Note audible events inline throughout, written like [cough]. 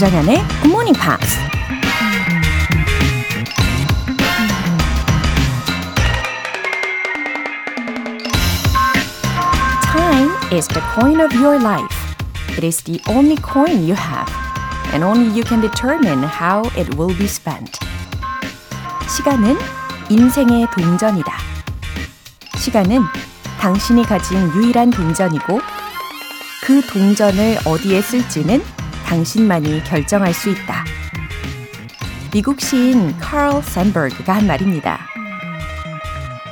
조장현의 Morning Pops. Time is the coin of your life. It is the only coin you have, and only you can determine how it will be spent. 시간은 인생의 동전이다. 시간은 당신이 가진 유일한 동전이고 그 동전을 어디에 쓸지는 당신만이 결정할 수 있다. 미국 시인 카얼 샌버그가 한 말입니다.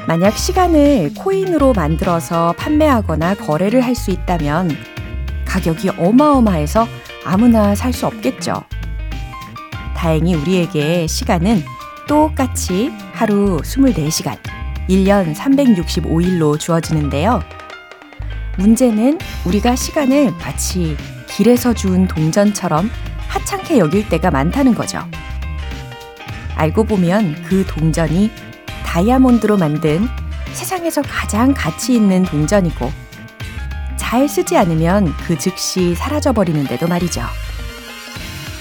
만약 시간을 코인으로 만들어서 판매하거나 거래를 할 수 있다면 가격이 어마어마해서 아무나 살 수 없겠죠. 다행히 우리에게 시간은 똑같이 하루 24시간, 1년 365일로 주어지는데요. 문제는 우리가 시간을 마치 길에서 주운 동전처럼 하찮게 여길 때가 많다는 거죠. 알고 보면 그 동전이 다이아몬드로 만든 세상에서 가장 가치 있는 동전이고 잘 쓰지 않으면 그 즉시 사라져 버리는데도 말이죠.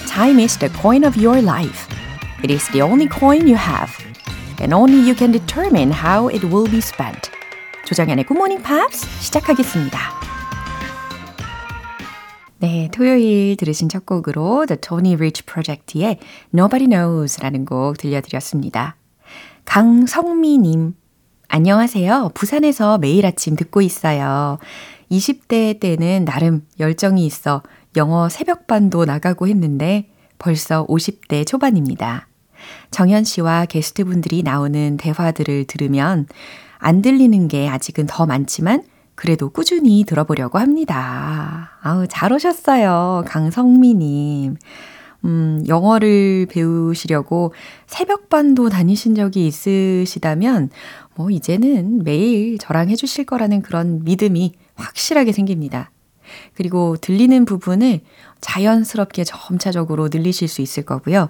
Time is the coin of your life. It is the only coin you have. And only you can determine how it will be spent. 조정연의 Good Morning Pops 시작하겠습니다. 네, 토요일 들으신 첫 곡으로 The Tony Rich Project의 Nobody Knows라는 곡 들려드렸습니다. 강성미님, 안녕하세요. 부산에서 매일 아침 듣고 있어요. 20대 때는 나름 열정이 있어 영어 새벽반도 나가고 했는데 벌써 50대 초반입니다. 정현 씨와 게스트분들이 나오는 대화들을 들으면 안 들리는 게 아직은 더 많지만 그래도 꾸준히 들어보려고 합니다. 아우, 잘 오셨어요. 강성미님. 음, 영어를 배우시려고 새벽반도 다니신 적이 있으시다면, 뭐, 이제는 매일 저랑 해주실 거라는 그런 믿음이 확실하게 생깁니다. 그리고 들리는 부분을 자연스럽게 점차적으로 늘리실 수 있을 거고요.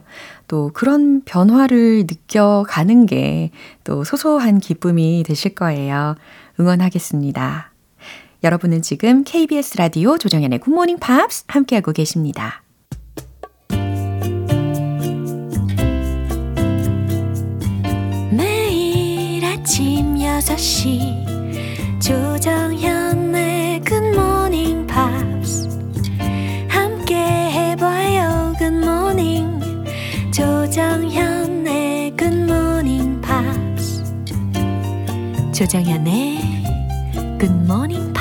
또 그런 변화를 느껴가는 게 또 소소한 기쁨이 되실 거예요. 응원하겠습니다. 여러분은 지금 KBS 라디오 조정현의 굿모닝 팝스 함께하고 계십니다. 매일 아침 6시 조정현의 굿모닝 팝스 함께 해봐요 굿모닝 조정현의 굿모닝 팝스 조정현의 Pops.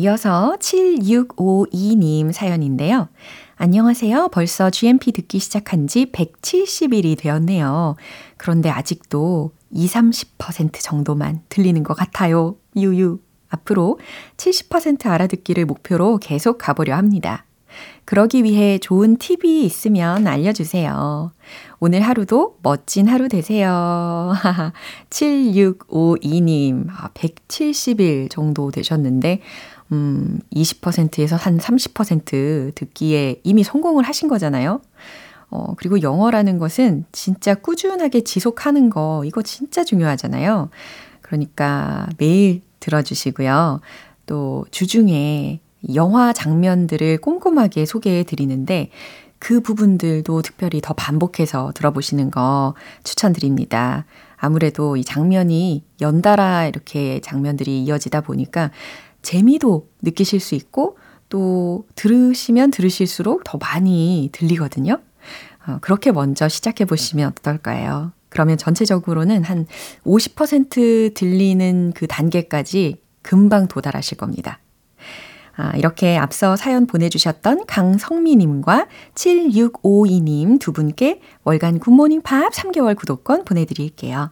이어서 7652님 사연인데요. 안녕하세요. 벌써 GMP 듣기 시작한 지 170일이 되었네요. 그런데 아직도 20, 30% 정도만 들리는 것 같아요. 유유. 앞으로 70% 알아듣기를 목표로 계속 가보려 합니다. 그러기 위해 좋은 팁이 있으면 알려주세요. 오늘 하루도 멋진 하루 되세요. 7652님, 170일 아, 정도 되셨는데, 음, 20%에서 한 30% 듣기에 이미 성공을 하신 거잖아요. 어, 그리고 영어라는 것은 진짜 꾸준하게 지속하는 거, 이거 진짜 중요하잖아요. 그러니까 매일 들어주시고요. 또 주중에 영화 장면들을 꼼꼼하게 소개해 드리는데 그 부분들도 특별히 더 반복해서 들어보시는 거 추천드립니다. 아무래도 이 장면이 연달아 이렇게 장면들이 이어지다 보니까 재미도 느끼실 수 있고 또 들으시면 들으실수록 더 많이 들리거든요. 어, 그렇게 먼저 시작해 보시면 어떨까요? 그러면 전체적으로는 한 50% 들리는 그 단계까지 금방 도달하실 겁니다. 아, 이렇게 앞서 사연 보내주셨던 강성미님과 7652님 두 분께 월간 굿모닝 팝 3개월 구독권 보내드릴게요.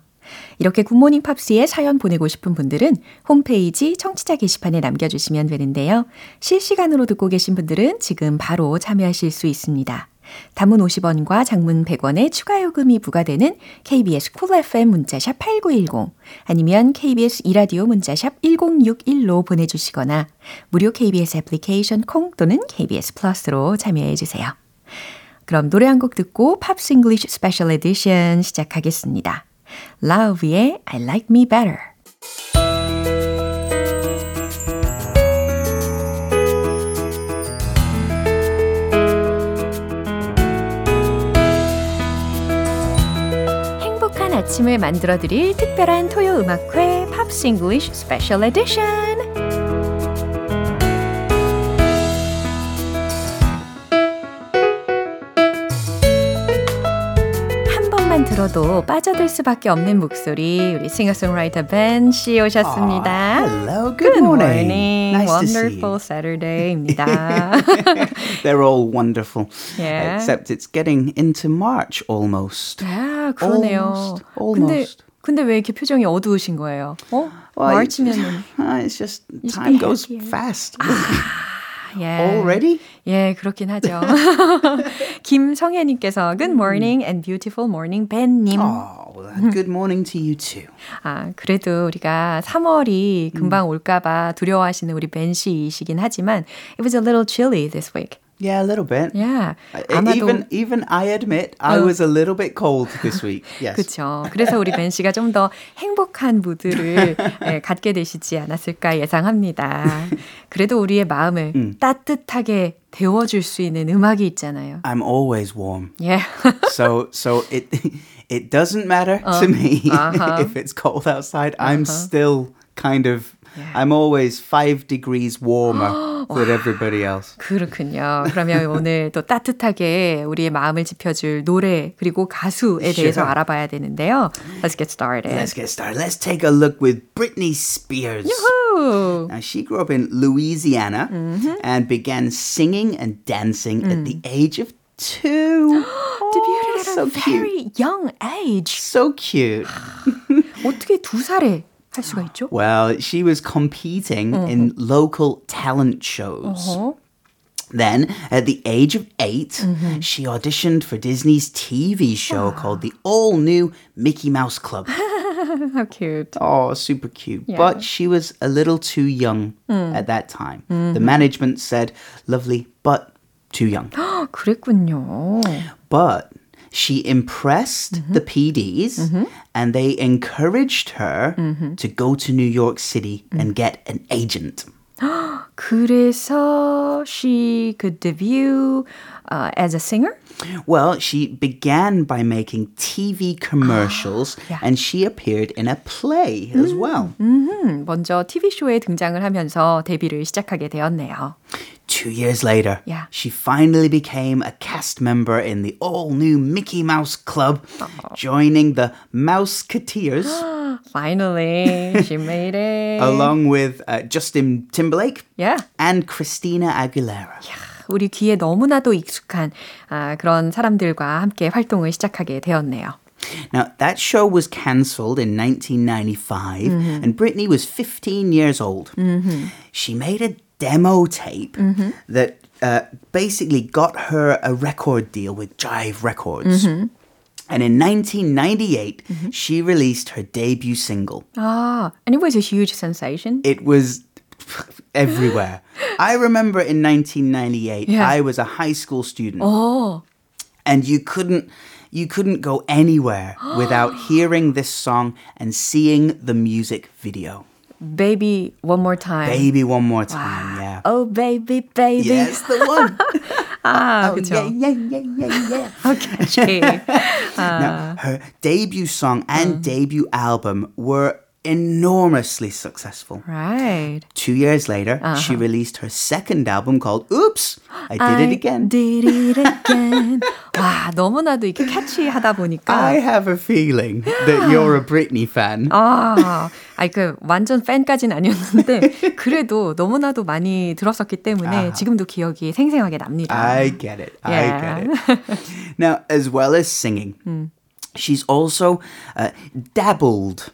이렇게 굿모닝 팝스에 사연 보내고 싶은 분들은 홈페이지 청취자 게시판에 남겨주시면 되는데요. 실시간으로 듣고 계신 분들은 지금 바로 참여하실 수 있습니다. 단문 50원과 장문 100원의 추가 요금이 부과되는 KBS 쿨 FM 문자샵 8910 아니면 KBS 이라디오 문자샵 1061로 보내주시거나 무료 KBS 애플리케이션 콩 또는 KBS 플러스로 참여해 주세요. 그럼 노래 한 곡 듣고 Pops English Special Edition 시작하겠습니다. 라우브의 I Like Me Better. 행복한 아침을 만들어 드릴 특별한 토요 음악회 Pops English Special Edition. 들어도 빠져들 수밖에 없는 목소리 우리 싱어송라이터 벤 씨 오셨습니다. Hello, good, morning. Nice Wonderful to Saturday입니다. see you. They're all wonderful. Yeah. Except it's getting into March almost. 아, 그러네요. Almost, 근데 almost. 근데 왜 이렇게 표정이 어두우신 거예요? 어? Well, Uh, it's just time goes fast. 예. Already? 예, 그렇긴 하죠. 김성혜님께서 Good morning and beautiful morning, 벤님. Oh, well, good morning to you too. 아, 그래도 우리가 3월이 금방 올까봐 두려워하시는 우리 벤 씨이시긴 하지만 it was a little chilly this week. Yeah, a little bit. Yeah. Uh, 아마도 Even even I admit I was a little bit cold this week. [laughs] Yes. 그렇죠. 그래서 우리 벤 씨가 좀 더 행복한 무드를 예, 갖게 되시지 않았을까 예상합니다. [laughs] 그래도 우리의 마음을 따뜻하게 데워줄 수 있는 음악이 있잖아요. I'm always warm. 예. [laughs] So so it it doesn't matter to me uh-huh. if it's cold outside. I'm still kind of I'm always 5 degrees warmer than [gasps] everybody else. [gasps] 그렇군요. 그러면 오늘 또 따뜻하게 우리의 마음을 지펴줄 노래 그리고 가수에 대해서 Sure. 알아봐야 되는데요. Let's get started. Let's get started. Let's take a look with Britney Spears. Woo! Now, she grew up in Louisiana and began singing and dancing at the age of two. [gasps] Debuted at so a cute. very young age. So cute. [sighs] 어떻게 두 살에 할 수가 있죠? Well, she was competing in local talent shows. 어? Then, at the age of 8 she auditioned for Disney's TV show called the all new Mickey Mouse Club. How [laughs] cute. Oh, super cute. But she was a little too young at that time. The management said, lovely, but too young. 그랬군요. [gasps] But she impressed the PDs and they encouraged her to go to New York City and get an agent. [gasps] 그래서 she could debut uh, as a singer? Well, she began by making TV commercials yeah. [gasps] and she appeared in a play as well. 음, 먼저 TV쇼에 등장을 하면서 데뷔를 시작하게 되었네요. Two years later, Yeah. she finally became a cast member in the all new Mickey Mouse Club, joining the Mouseketeers [gasps] Finally, she made [laughs] it. along with uh, Justin Timberlake Yeah. and Christina Aguilera. 우리 귀에 너무나도 익숙한 아, 그런 사람들과 함께 활동을 시작하게 되었네요. Now, that show was cancelled in 1995, and Britney was 15 years old. She made a demo tape that uh, basically got her a record deal with Jive Records. And in 1998, she released her debut single. 아, and it was a huge sensation. It was [laughs] everywhere. I remember in 1998, yeah. I was a high school student. Oh. And you couldn't you couldn't go anywhere [gasps] without hearing this song and seeing the music video. Baby One More Time. Baby One More Time, wow. yeah. Oh, baby, baby. Yes, the one. [laughs] ah, oh, yeah, yeah, yeah, yeah, yeah. okay. Uh. [laughs] Now, her debut song and mm. debut album were enormously successful. Right. Two years later, she released her second album called Oops, I Did It Again. did it again. [laughs] 와, 너무나도 이게 캐치하다 보니까. I have a feeling that you're a Britney fan. 아, 아니 그 완전 팬까지는 아니었는데 [laughs] 그래도 너무나도 많이 들었었기 때문에 지금도 기억이 생생하게 납니다. I get it. I Yeah. get it. now, as well as singing, [laughs] she's also uh, dabbled.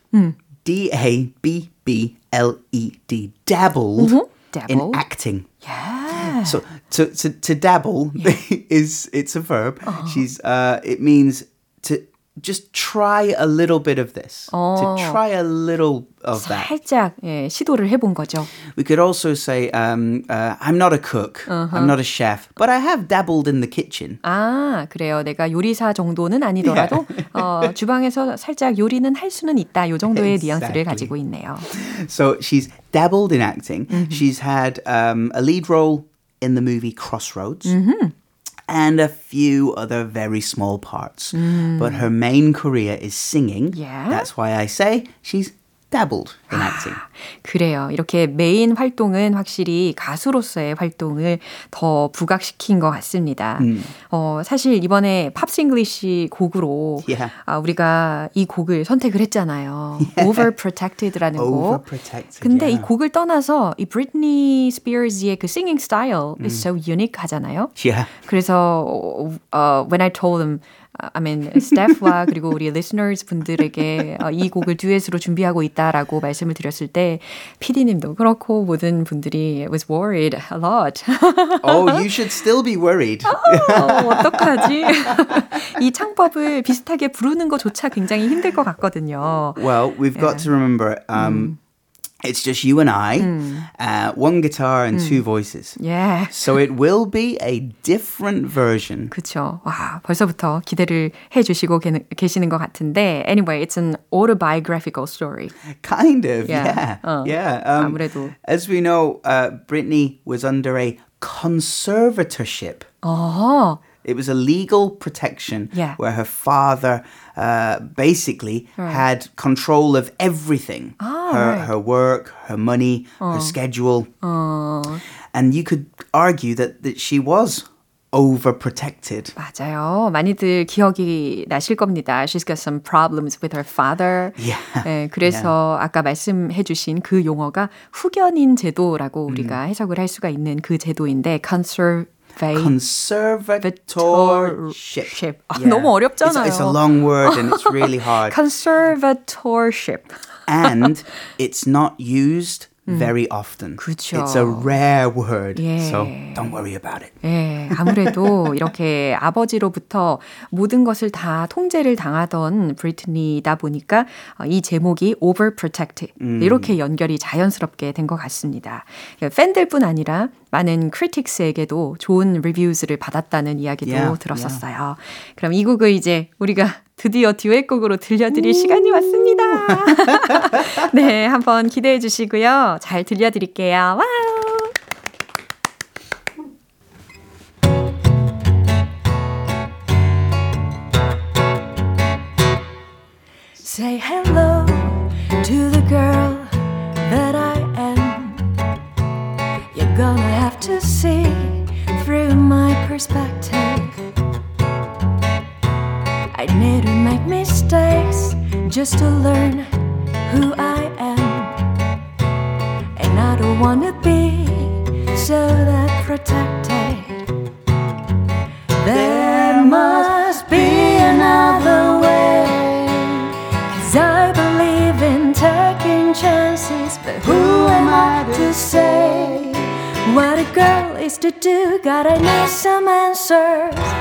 D A B B L E D. Dabbled in acting. Yeah. So to to, to dabble [laughs] is it's a verb. She's uh it means to just try a little bit of this. To try a little of that. 살짝 예, 시도를 해본 거죠. We could also say, um, uh, I'm not a cook, I'm not a chef, but I have dabbled in the kitchen. 아, 그래요. 내가 요리사 정도는 아니더라도 [laughs] 어, 주방에서 살짝 요리는 할 수는 있다. 요 정도의 뉘앙스를 Exactly. 가지고 있네요. So she's dabbled in acting. She's had um, a lead role in the movie Crossroads. and a few other very small parts. Mm. But her main career is singing. Yeah. That's why I say she's dabbled in acting. 그래요. 이렇게 메인 활동은 확실히 가수로서의 활동을 더 부각시킨 것 같습니다. 어, 사실 이번에 Pops English 곡으로 Yeah. 아, 우리가 이 곡을 선택을 했잖아요. Overprotected라는 곡. Overprotected, 근데 이 yeah. 곡을 떠나서 이 브리트니 스피어즈의 그 singing style is so unique 하잖아요. Yeah. 그래서 어, when I told them I mean, 스태프와 그리고 우리 listeners 분들에게 어, 이 곡을 듀엣으로 준비하고 있다라고 말씀 을 드렸을 때 PD님도 그렇고 모든 분들이 was worried a lot. Oh, you should still be worried. 어, 어떡하지? 이 창법을 비슷하게 부르는 것조차 굉장히 힘들 것 같거든요. Well, we've got to remember um, it's just you and I, uh, one guitar and two voices. 예. So it will be a different version. 그쵸. 와, 벌써부터 기대를 해주시고 계, 계시는 것 같은데. Anyway, it's an autobiographical story. Kind of, Yeah. yeah. Uh, yeah. Um, 아무래도. as we know, uh, Britney was under a conservatorship. 어, It was a legal protection Yeah. where her father uh, basically had control of everything Ah, her, right. her work, her money, her schedule. And you could argue that, that she was overprotected. 맞아요. 많이들 기억이 나실 겁니다. She's got some problems with her father. Yeah. 예, 그래서 아까 말씀해 주신 그 용어가 후견인 제도라고 우리가 해석을 할 수가 있는 그 제도인데 conservative Conservatorship. 아, 너무 [laughs] 어렵잖아요. It's, it's a long word and it's really hard. [laughs] conservatorship. and it's not used very often. 그쵸. It's a rare word. 예. So don't worry about it. 예, 아무래도 [laughs] 이렇게 아버지로부터 모든 것을 다 통제를 당하던 브리트니다 보니까 어, 이 제목이 overprotect 이렇게 연결이 자연스럽게 된 것 같습니다. 팬들뿐 아니라 많은 크리틱스에게도 좋은 리뷰즈를 받았다는 이야기도 Yeah, 들었었어요. 그럼 이 곡을 이제 우리가 드디어 듀엣곡으로 들려드릴 시간이 왔습니다. 네, 한번 기대해 주시고요. 잘 들려드릴게요. 와우! Say hello to the girl that I am. You're gonna have to see through my perspective. I need to make mistakes just to learn who I am. And I don't wanna be so that protected. There must be another way. Cause I believe in taking chances, but who am I to say what a girl is to do? Gotta need some answers.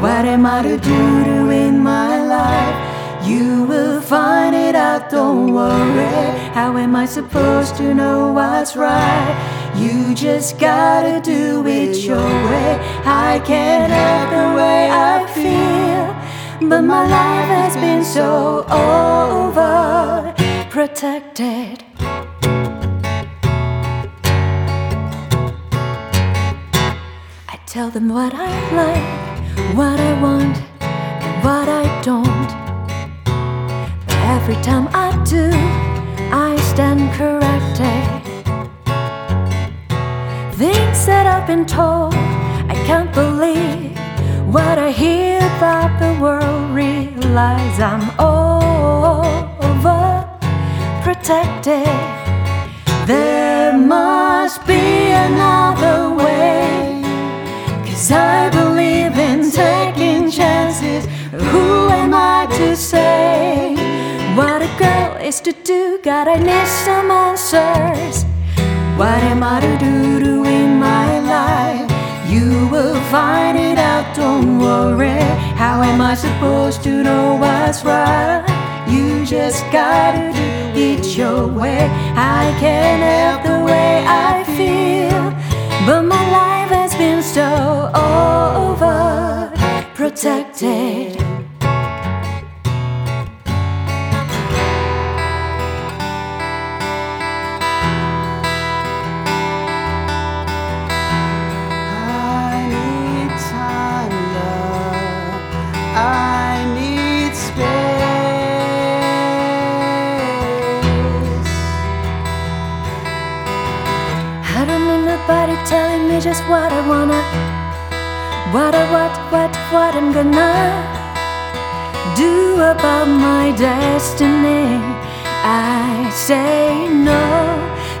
What am I to do to win my life? You will find it out, don't worry. How am I supposed to know what's right? You just gotta do it your way. I can't help the way I feel, but my life has been so over protected. I tell them what I like, what I want, and what I don't. Every time I do, I stand corrected. Things that I've been told, I can't believe what I hear about the world. Realize I'm over protected. There must be another way. Cause I to say what a girl is to do? I need some answers. What am I to do to win my life? You will find it out, don't worry. How am I supposed to know what's right? You just gotta do it your way. I can't help the way I feel, but my life has been so over protected. Me just what I wanna, what I what what what I'm gonna do about my destiny. I say no.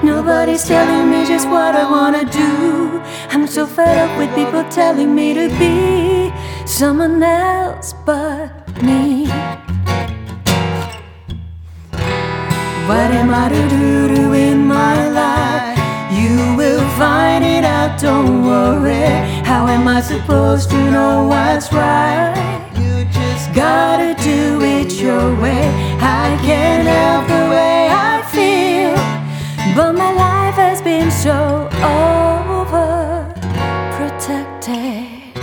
Nobody's telling me just what I wanna do. I'm so fed up with people telling me to be someone else but me. What am I to do in my life? You will find it out, don't worry. How am I supposed to know what's right? You just Gotta do it your way. I can't help the way I feel. But my life has been so overprotected.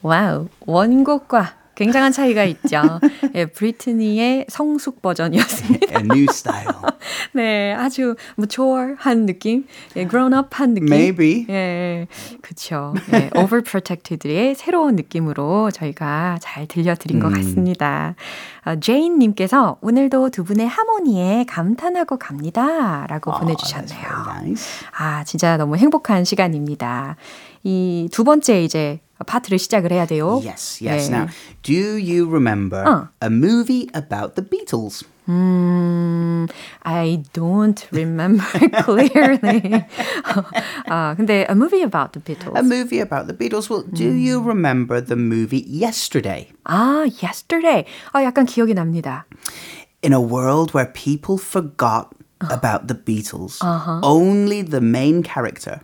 와우, 원곡과 굉장한 차이가 있죠. [laughs] 예, 브리트니의 성숙 버전이었습니다. a new style. [laughs] 네, 아주 mature,한 느낌, 예, grown up,한 느낌. Maybe. 예, 그렇죠. 예, overprotected의 새로운 느낌으로 저희가 잘 들려드린 것 같습니다. 어, 제인님께서 오늘도 두 분의 하모니에 감탄하고 갑니다라고 보내주셨네요. Very nice. 아, 진짜 너무 행복한 시간입니다. 이 두 번째 이제 파트를 시작을 해야 돼요. Yes, yes. 예. Now, do you remember Uh. a movie about the Beatles? 음, I don't remember [laughs] clearly. 아, 근데 a movie about the Beatles. A movie about the Beatles. Well, do you remember the movie Yesterday? 아, yesterday. 아, 약간 기억이 납니다. In a world where people forgot about the Beatles, only the main character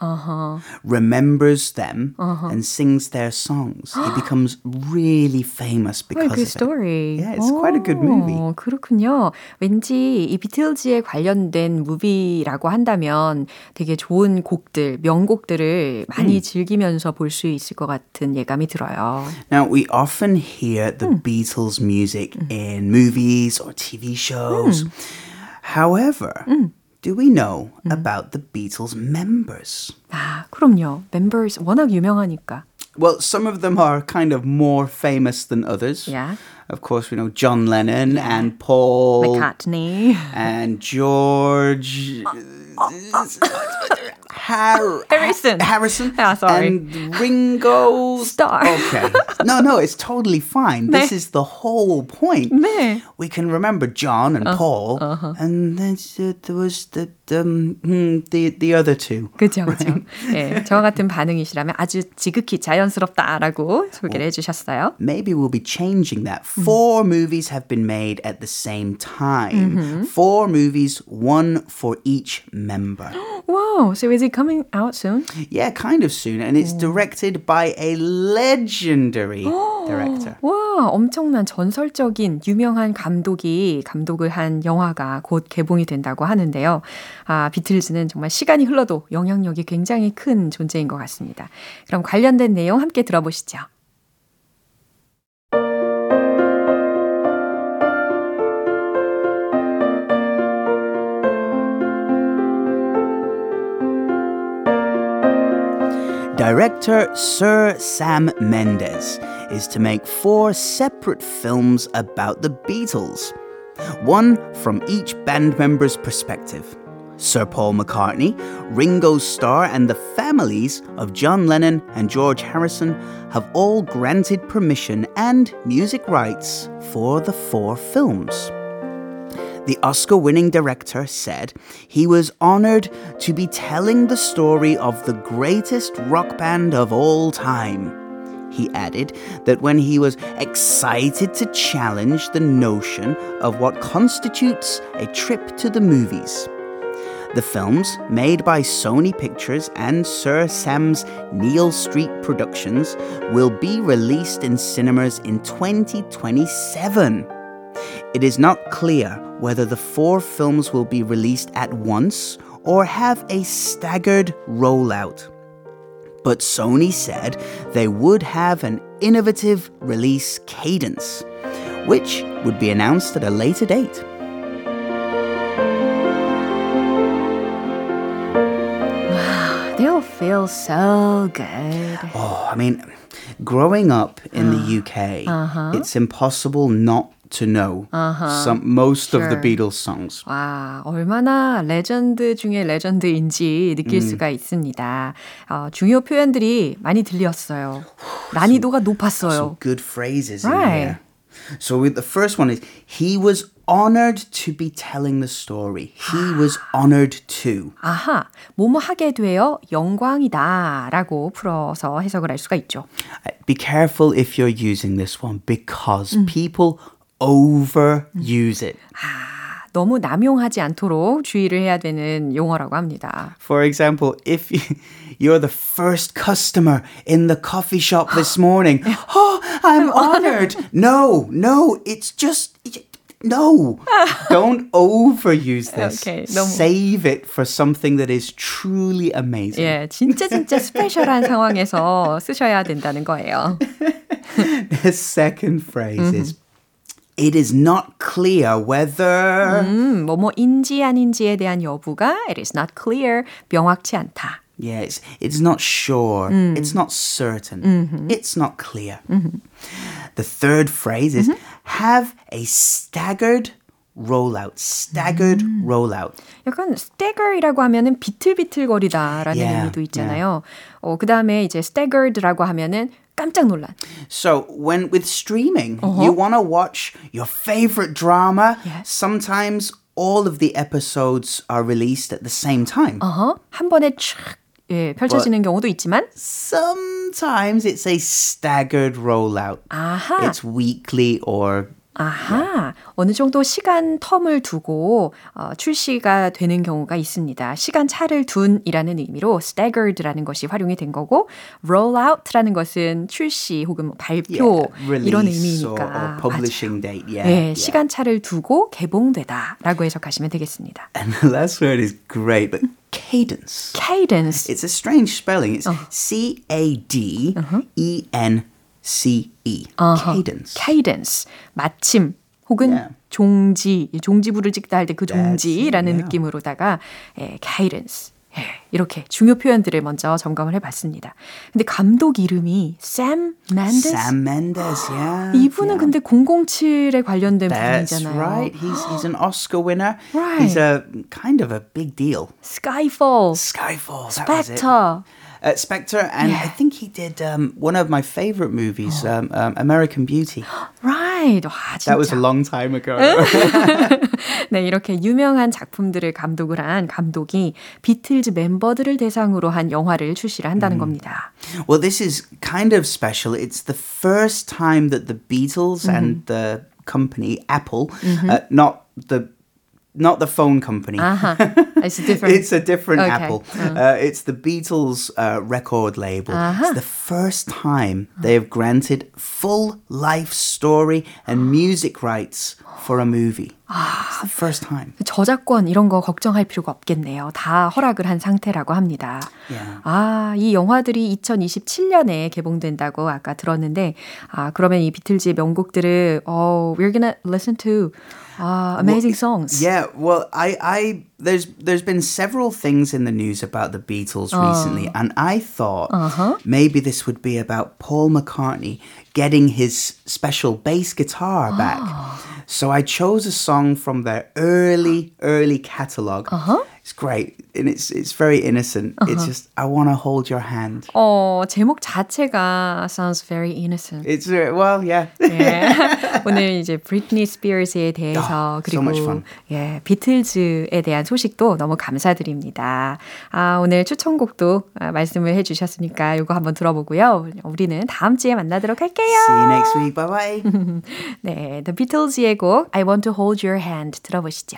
remembers them and sings their songs. he [gasps] becomes really famous What a because good of it. story. Yeah, it's quite a good movie. 오, 그렇군요. 왠지 이 비틀즈에 관련된 무비라고 한다면 되게 좋은 곡들, 명곡들을 많이 즐기면서 볼 수 있을 것 같은 예감이 들어요. Now, we often hear the Beatles music in movies or TV shows. However, do we know about the Beatles members? 아, 그럼요. Members 워낙 유명하니까. Well, some of them are kind of more famous than others. Yeah. Of course, we know John Lennon and Paul McCartney. and George. Har- Harrison. Harrison. Yeah, sorry. And Ringo. Star. Okay. No, no, it's totally fine. This is the whole point. 네. We can remember John and Paul, and then uh, there was the um, hmm, the the other two. 그죠, 그죠. 예, 저와 같은 반응이시라면 아주 지극히 자연스럽다라고 소개를 해주셨어요. Maybe we'll be changing that. Four movies have been made at the same time. Four movies, one for each member. Wow, so is it coming out soon? Yeah, kind of soon. And it's directed by a legendary director. 와, 엄청난 전설적인 유명한 감독이 감독을 한 영화가 곧 개봉이 된다고 하는데요. 아, 비틀즈는 정말 시간이 흘러도 영향력이 굉장히 큰 존재인 것 같습니다. 그럼 관련된 내용 함께 들어보시죠. Director Sir Sam Mendes is to make four separate films about the Beatles, one from each band member's perspective. Sir Paul McCartney, Ringo Starr, and the families of John Lennon and George Harrison have all granted permission and music rights for the four films. The Oscar winning director said he was honored to be telling the story of the greatest rock band of all time. He added that when he was excited to challenge the notion of what constitutes a trip to the movies. The films, made by Sony Pictures and Sir Sam's Neil Street Productions, will be released in cinemas in 2027. It is not clear whether the four films will be released at once or have a staggered rollout. But Sony said they would have an innovative release cadence, which would be announced at a later date. They'll feel so good. Oh, I mean, growing up in the UK, it's impossible not to know some most of the Sure. Beatles songs. 와, 얼마나 레전드 중에 레전드인지 느낄 음. 수가 있습니다. 어, 중요 표현들이 많이 들렸어요. 난이도가 높았어요. Some good phrases Right. in here. So with the first one is he was honored to be telling the story. He was honored to. 아하, 뭐뭐 하게 되어 영광이다 라고 풀어서 해석을 할 수가 있죠. Uh, Be careful if you're using this one because Mm. people overuse it. 너무 남용하지 않도록 주의를 해야 되는 용어라고 합니다. For example, if you, you're the first customer in the coffee shop this morning, [gasps] [gasps] oh, I'm honored. No, no, it's just no. [laughs] Don't overuse this. Okay, 너무- Save it for something that is truly amazing. 예, 진짜 진짜 스페셜한 [laughs] 상황에서 쓰셔야 된다는 거예요. The second phrase is it is not clear whether 음, 뭐뭐인지 아닌지에 대한 여부가 it is not clear, 명확치 않다. Yeah, it's, it's not sure. It's not certain. It's not clear. The third phrase is have a staggered rollout. Staggered rollout. 약간 stagger이라고 하면은 비틀비틀거리다라는 Yeah, 의미도 있잖아요. 어, 그다음에 이제 staggered라고 하면은 깜짝 놀란. So when with streaming, you want to watch your favorite drama. Yes. Sometimes all of the episodes are released at the same time. 어허, 한 번에 촥 예, 펼쳐지는 경우도 있지만 Sometimes it's a staggered rollout. 아하. It's weekly or 아하, 어느 정도 시간 텀을 두고 어, 출시가 되는 경우가 있습니다. 시간 차를 둔이라는 의미로 staggered라는 것이 활용이 된 거고 roll out라는 것은 출시 혹은 뭐 발표 release 이런 의미니까 publishing date. Yeah. 예, yeah. 시간 차를 두고 개봉되다라고 해석하시면 되겠습니다. And the last word is great, but cadence. cadence. It's a strange spelling. It's C A D E N C E. Cadence. cadence. 마침 혹은 Yeah. 종지, 종지부를 찍다 할 때 그 종지라는 yeah. 느낌으로다가 예, cadence. 예, 이렇게 중요 표현들을 먼저 점검을 해봤습니다. 근데 감독 이름이 Sam Mendes. Sam Mendes, yeah. 이분은. 근데 007에 관련된 That's 분이잖아요. right. He's he's an Oscar winner. Right. He's a kind of a big deal. Skyfall, Skyfall. Spectre. Uh, Spectre, and I think he did um, one of my favorite movies, um, um, American Beauty. Right. 와, 진짜. That was a long time ago. [laughs] 네, 이렇게 유명한 작품들을 감독을 한 감독이 비틀즈 멤버들을 대상으로 한 영화를 출시를 한다는 겁니다. Well, this is kind of special. It's the first time that the Beatles and the company Apple, uh, not the not the phone company. 아하, it's different. It's a different Okay. Apple. Uh, it's the Beatles uh, record label. It's the first time they have granted full life story and music rights for a movie. The first time. 저작권 이런 거 걱정할 필요가 없겠네요. 다 허락을 한 상태라고 합니다. Yeah. 아, 이 영화들이 2027년에 개봉된다고 아까 들었는데, 아, 그러면 이 비틀즈의 명곡들을, oh, we're gonna listen to Ah, 아, amazing songs. Yeah, well, I, I, there's, there's been several things in the news about the Beatles ah. recently, and I thought uh-huh. maybe this would be about Paul McCartney getting his special bass guitar back. Ah. So I chose a song from their early, early catalog. Uh-huh. It's great, and it's it's very innocent. It's just I want to hold your hand. 어, 제목 자체가 sounds very innocent. It's uh, well, yeah. 예. 오늘 이제 브리트니 스피어스에 대해서 Ah, so 그리고 much fun. 예, 비틀즈에 대한 소식도 너무 감사드립니다. 아, 오늘 추천곡도 아, 말씀을 해 주셨으니까 이거 한번 들어보고요. 우리는 다음 주에 만나도록 할게요. See you next week. Bye bye. 네, The Beatles의 곡 I Want to Hold Your Hand 들어보시죠.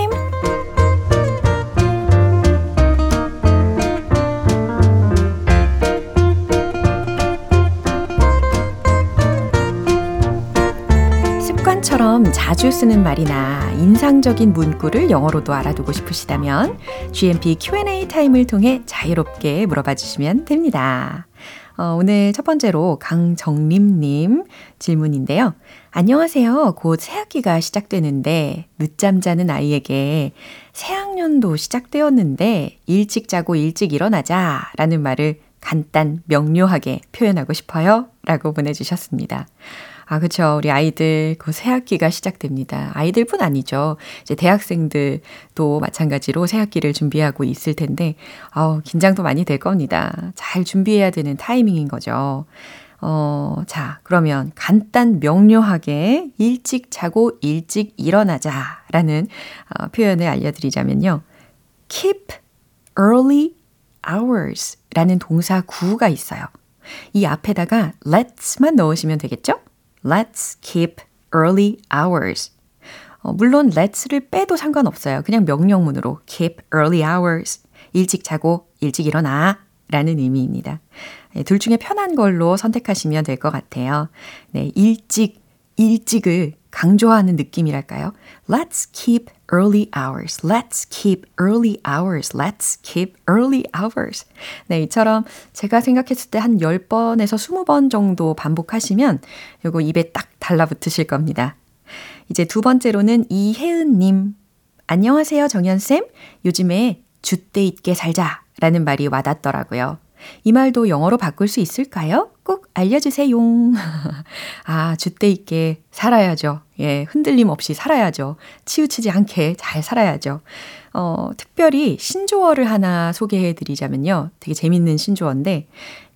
자주 쓰는 말이나 인상적인 문구를 영어로도 알아두고 싶으시다면 GMP Q&A 타임을 통해 자유롭게 물어봐 주시면 됩니다. 어, 오늘 첫 번째로 강정림님 질문인데요. 안녕하세요. 곧 새학기가 시작되는데 늦잠 자는 아이에게 새학년도 시작되었는데 일찍 자고 일찍 일어나자 라는 말을 간단 명료하게 표현하고 싶어요. 라고 보내주셨습니다. 아, 그쵸. 우리 아이들 그 새학기가 시작됩니다. 아이들뿐 아니죠. 이제 대학생들도 마찬가지로 새학기를 준비하고 있을 텐데, 아우, 긴장도 많이 될 겁니다. 잘 준비해야 되는 타이밍인 거죠. 어, 자, 그러면 간단 명료하게 일찍 자고 일찍 일어나자 라는 어, 표현을 알려드리자면요. keep early hours 라는 동사 구가 있어요. 이 앞에다가 let's만 넣으시면 되겠죠? Let's keep early hours. 어, 물론 let's를 빼도 상관없어요. 그냥 명령문으로 keep early hours. 일찍 자고 일찍 일어나 라는 의미입니다. 네, 둘 중에 편한 걸로 선택하시면 될 것 같아요. 네, 일찍, 일찍을 강조하는 느낌이랄까요? Let's keep early hours. Let's keep early hours. Let's keep early hours. 네, 이처럼 제가 생각했을 때 한 10번에서 20번 정도 반복하시면 요거 입에 딱 달라붙으실 겁니다. 이제 두 번째로는 이혜은 님. 안녕하세요, 정연쌤. 요즘에 줏대 있게 살자 라는 말이 와닿더라고요. 이 말도 영어로 바꿀 수 있을까요? 꼭 알려주세요. [laughs] 아, 줏대 있게 살아야죠. 예, 흔들림 없이 살아야죠. 치우치지 않게 잘 살아야죠. 어, 특별히 신조어를 하나 소개해 드리자면요. 되게 재밌는 신조어인데,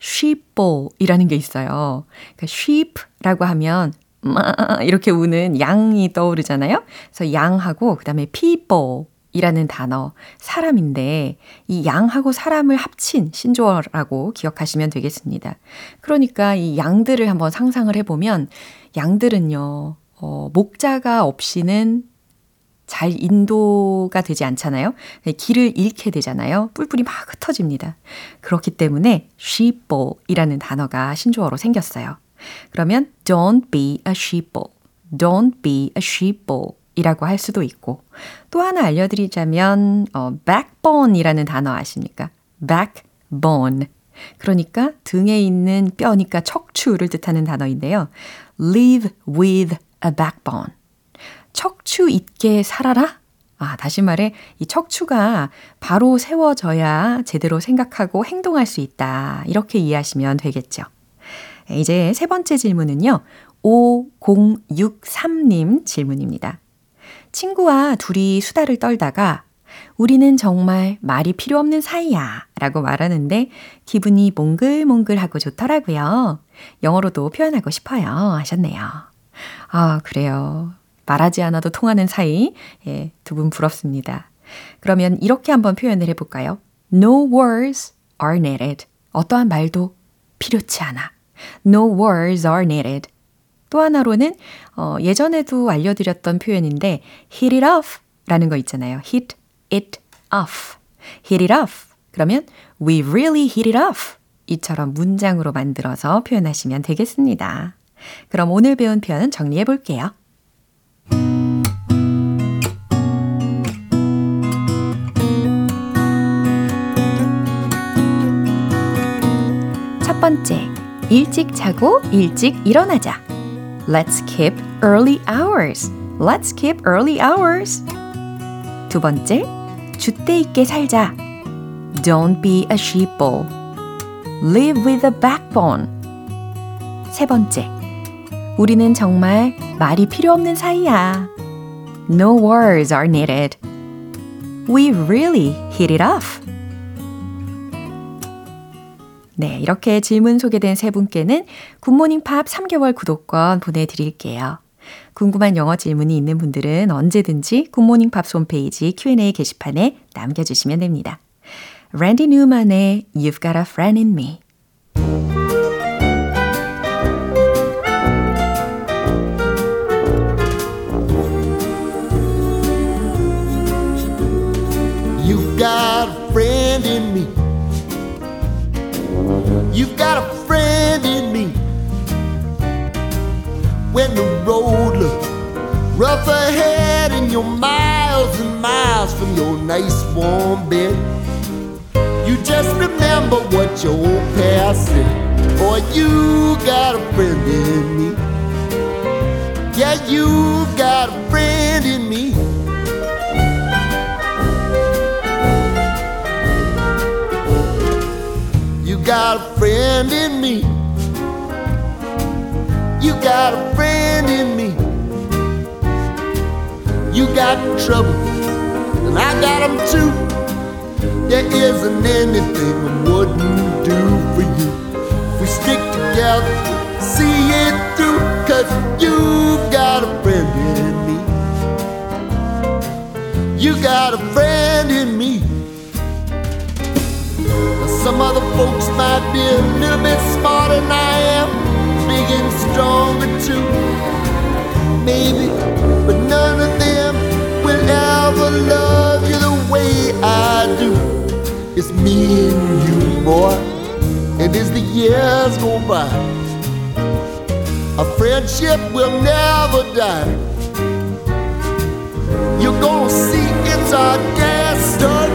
sheep이라는 게 있어요. 그러니까 sheep라고 하면, 이렇게 우는 양이 떠오르잖아요. 그래서 양하고, 그 다음에 people. 이라는 단어, 사람인데 이 양하고 사람을 합친 신조어라고 기억하시면 되겠습니다. 그러니까 이 양들을 한번 상상을 해보면 양들은요, 어, 목자가 없이는 잘 인도가 되지 않잖아요. 길을 잃게 되잖아요. 뿔뿔이 막 흩어집니다. 그렇기 때문에 sheeple 이라는 단어가 신조어로 생겼어요. 그러면 don't be a sheeple. don't be a sheeple. 이라고 할 수도 있고 또 하나 알려드리자면 어, backbone이라는 단어 아십니까? backbone 그러니까 등에 있는 뼈니까 척추를 뜻하는 단어인데요. live with a backbone 척추 있게 살아라? 아, 다시 말해, 이 척추가 바로 세워져야 제대로 생각하고 행동할 수 있다. 이렇게 이해하시면 되겠죠. 이제 세 번째 질문은요. 5063님 질문입니다. 친구와 둘이 수다를 떨다가 우리는 정말 말이 필요 없는 사이야 라고 말하는데 기분이 몽글몽글하고 좋더라고요. 영어로도 표현하고 싶어요 하셨네요. 아, 그래요. 말하지 않아도 통하는 사이. 예, 두 분 부럽습니다. 그러면 이렇게 한번 표현을 해볼까요? No words are needed. 어떠한 말도 필요치 않아. No words are needed. 또 하나로는 어, 예전에도 알려드렸던 표현인데 hit it off 라는 거 있잖아요. hit it off. hit it off. 그러면 we really hit it off. 이처럼 문장으로 만들어서 표현하시면 되겠습니다. 그럼 오늘 배운 표현은 정리해 볼게요. 첫 번째, 일찍 자고 일찍 일어나자. Let's keep early hours. Let's keep early hours. 두 번째, 줏대 있게 살자. Don't be a sheeple. Live with a backbone. 세 번째, 우리는 정말 말이 필요 없는 사이야. No words are needed. We really hit it off. 네, 이렇게 질문 소개된 세 분께는 굿모닝 팝 3개월 구독권 보내드릴게요. 궁금한 영어 질문이 있는 분들은 언제든지 굿모닝 팝 홈페이지 Q&A 게시판에 남겨주시면 됩니다. 랜디 뉴만의 You've Got a Friend in Me You've got a friend in me. When the road looks Rough ahead and you're miles and miles from your nice warm bed. You just remember what your old past said. Boy, you got a friend in me. Yeah, you got a friend in me. Got a friend in me. You got a friend in me. You got trouble, and I got them too. There isn't anything I wouldn't do for you. We stick together, see it through, cause you got a friend in me. You got a friend in me. Now, some other folks might be a little bit smarter than I am, big and stronger too. Maybe, but none of them will ever love you the way I do. It's me and you, boy, and as the years go by, our friendship will never die. You're gonna see it's our destiny.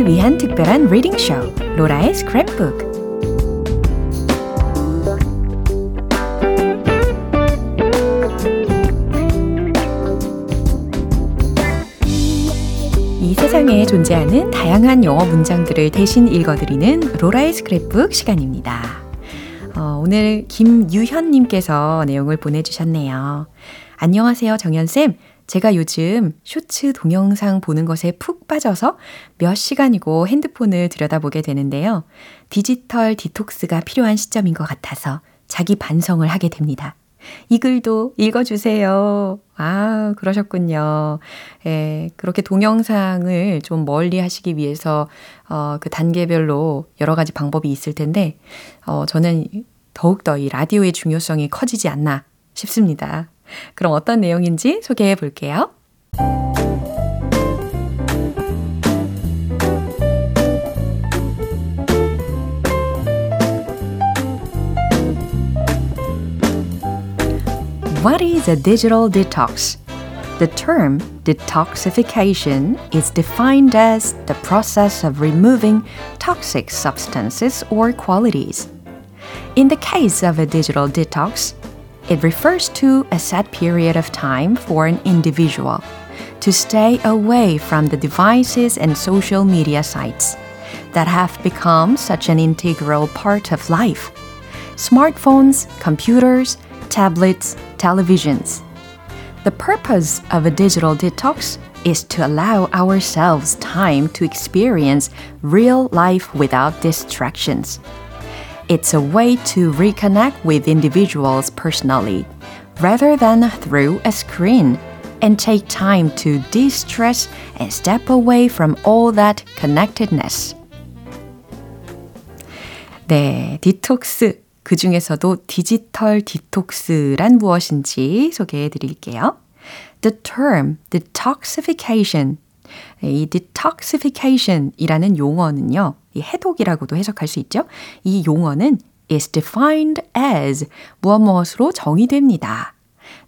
GMP를 위한 특별한 reading 쇼 로라의 스크랩북 이 세상에 존재하는 다양한 영어 문장들을 대신 읽어드리는 로라의 스크랩북 시간입니다. 어, 오늘 김유현님께서 내용을 보내주셨네요. 안녕하세요, 정현쌤. 제가 요즘 쇼츠 동영상 보는 것에 푹 빠져서 몇 시간이고 핸드폰을 들여다보게 되는데요. 디지털 디톡스가 필요한 시점인 것 같아서 자기 반성을 하게 됩니다. 이 글도 읽어주세요. 아, 그러셨군요. 예, 그렇게 동영상을 좀 멀리 하시기 위해서, 어, 그 단계별로 여러 가지 방법이 있을 텐데, 어, 저는 더욱더 이 라디오의 중요성이 커지지 않나 싶습니다. 그럼 어떤 내용인지 소개해 볼게요. What is a digital detox? The term detoxification is defined as the process of removing toxic substances or qualities. In the case of a digital detox, it refers to a set period of time for an individual to stay away from the devices and social media sites that have become such an integral part of life. Smartphones, computers, tablets, televisions. The purpose of a digital detox is to allow ourselves time to experience real life without distractions. It's a way to reconnect with individuals personally rather than through a screen and take time to de stress and step away from all that connectedness. 네, 디톡스. 그 중에서도 디지털 디톡스란 무엇인지 소개해 드릴게요. The term detoxification. 이 detoxification 이라는 용어는요, 이 해독이라고도 해석할 수 있죠. 이 용어는 is defined as 무엇 무엇으로 정의됩니다.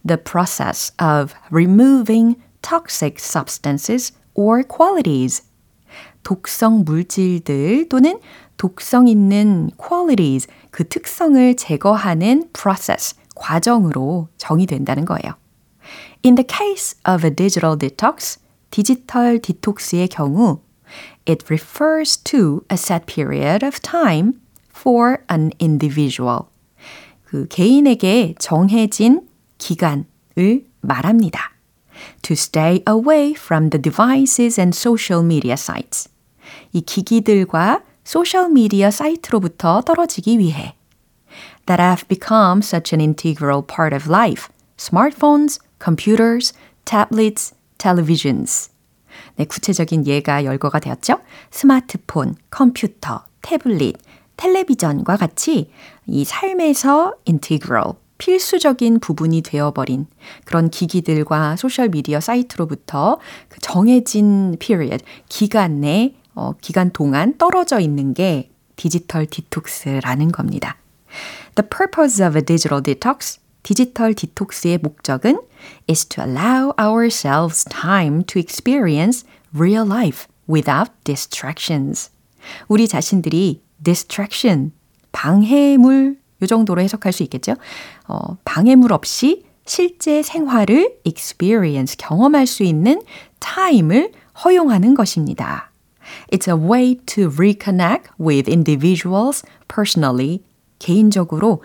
The process of removing toxic substances or qualities. 독성 물질들 또는 독성 있는 qualities, 그 특성을 제거하는 process, 과정으로 정의된다는 거예요. In the case of a digital detox, 디지털 디톡스의 경우, it refers to a set period of time for an individual. 그 개인에게 정해진 기간을 말합니다. To stay away from the devices and social media sites. 이 기기들과 소셜미디어 사이트로부터 떨어지기 위해. That have become such an integral part of life. Smartphones, computers, tablets, televisions. 네, 구체적인 예가 열거가 되었죠. 스마트폰, 컴퓨터, 태블릿, 텔레비전과 같이 이 삶에서 integral, 필수적인 부분이 되어버린 그런 기기들과 소셜미디어 사이트로부터 그 정해진 period, 기간 내, 어, 기간 동안 떨어져 있는 게 디지털 디톡스라는 겁니다. The purpose of a digital detox, 디지털 디톡스의 목적은 is to allow ourselves time to experience real life without distractions. 우리 자신들이 distraction, 방해물 요 정도로 해석할 수 있겠죠. 어, 방해물 없이 실제 생활을 experience, 경험할 수 있는 time을 허용하는 것입니다. It's a way to reconnect with individuals personally, 개인적으로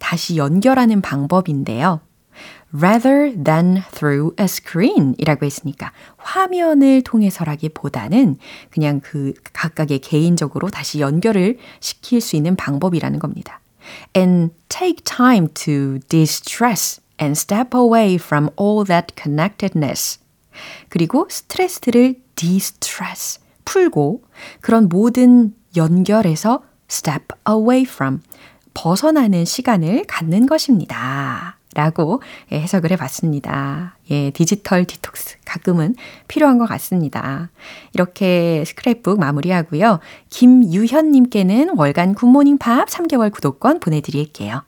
다시 연결하는 방법인데요. rather than through a screen 이라고 했으니까 화면을 통해서라기보다는 그냥 그 각각의 개인적으로 다시 연결을 시킬 수 있는 방법이라는 겁니다. And take time to distress and step away from all that connectedness. 그리고 스트레스를 de-stress, 풀고 그런 모든 연결에서 step away from, 벗어나는 시간을 갖는 것입니다. 라고 해석을 해봤습니다. 예, 디지털 디톡스 가끔은 필요한 것 같습니다. 이렇게 스크랩북 마무리하고요. 김유현님께는 월간 굿모닝 팝스 3개월 구독권 보내드릴게요.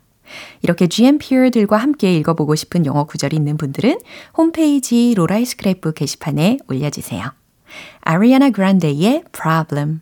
이렇게 GMPer들과 함께 읽어보고 싶은 영어 구절이 있는 분들은 홈페이지 로라이 스크랩북 게시판에 올려주세요. 아리아나 그란데의 Problem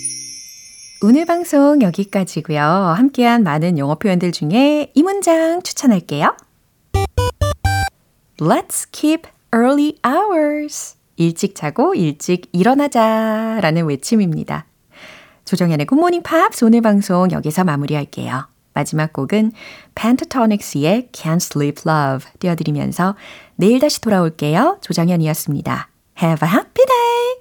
오늘 방송 여기까지고요. 함께한 많은 영어 표현들 중에 이 문장 추천할게요. Let's keep early hours. 일찍 자고 일찍 일어나자 라는 외침입니다. 조정현의 굿모닝 팝스 오늘 방송 여기서 마무리할게요. 마지막 곡은 Pentatonix의 Can't Sleep Love 띄워드리면서 내일 다시 돌아올게요. 조정현이었습니다. Have a happy day!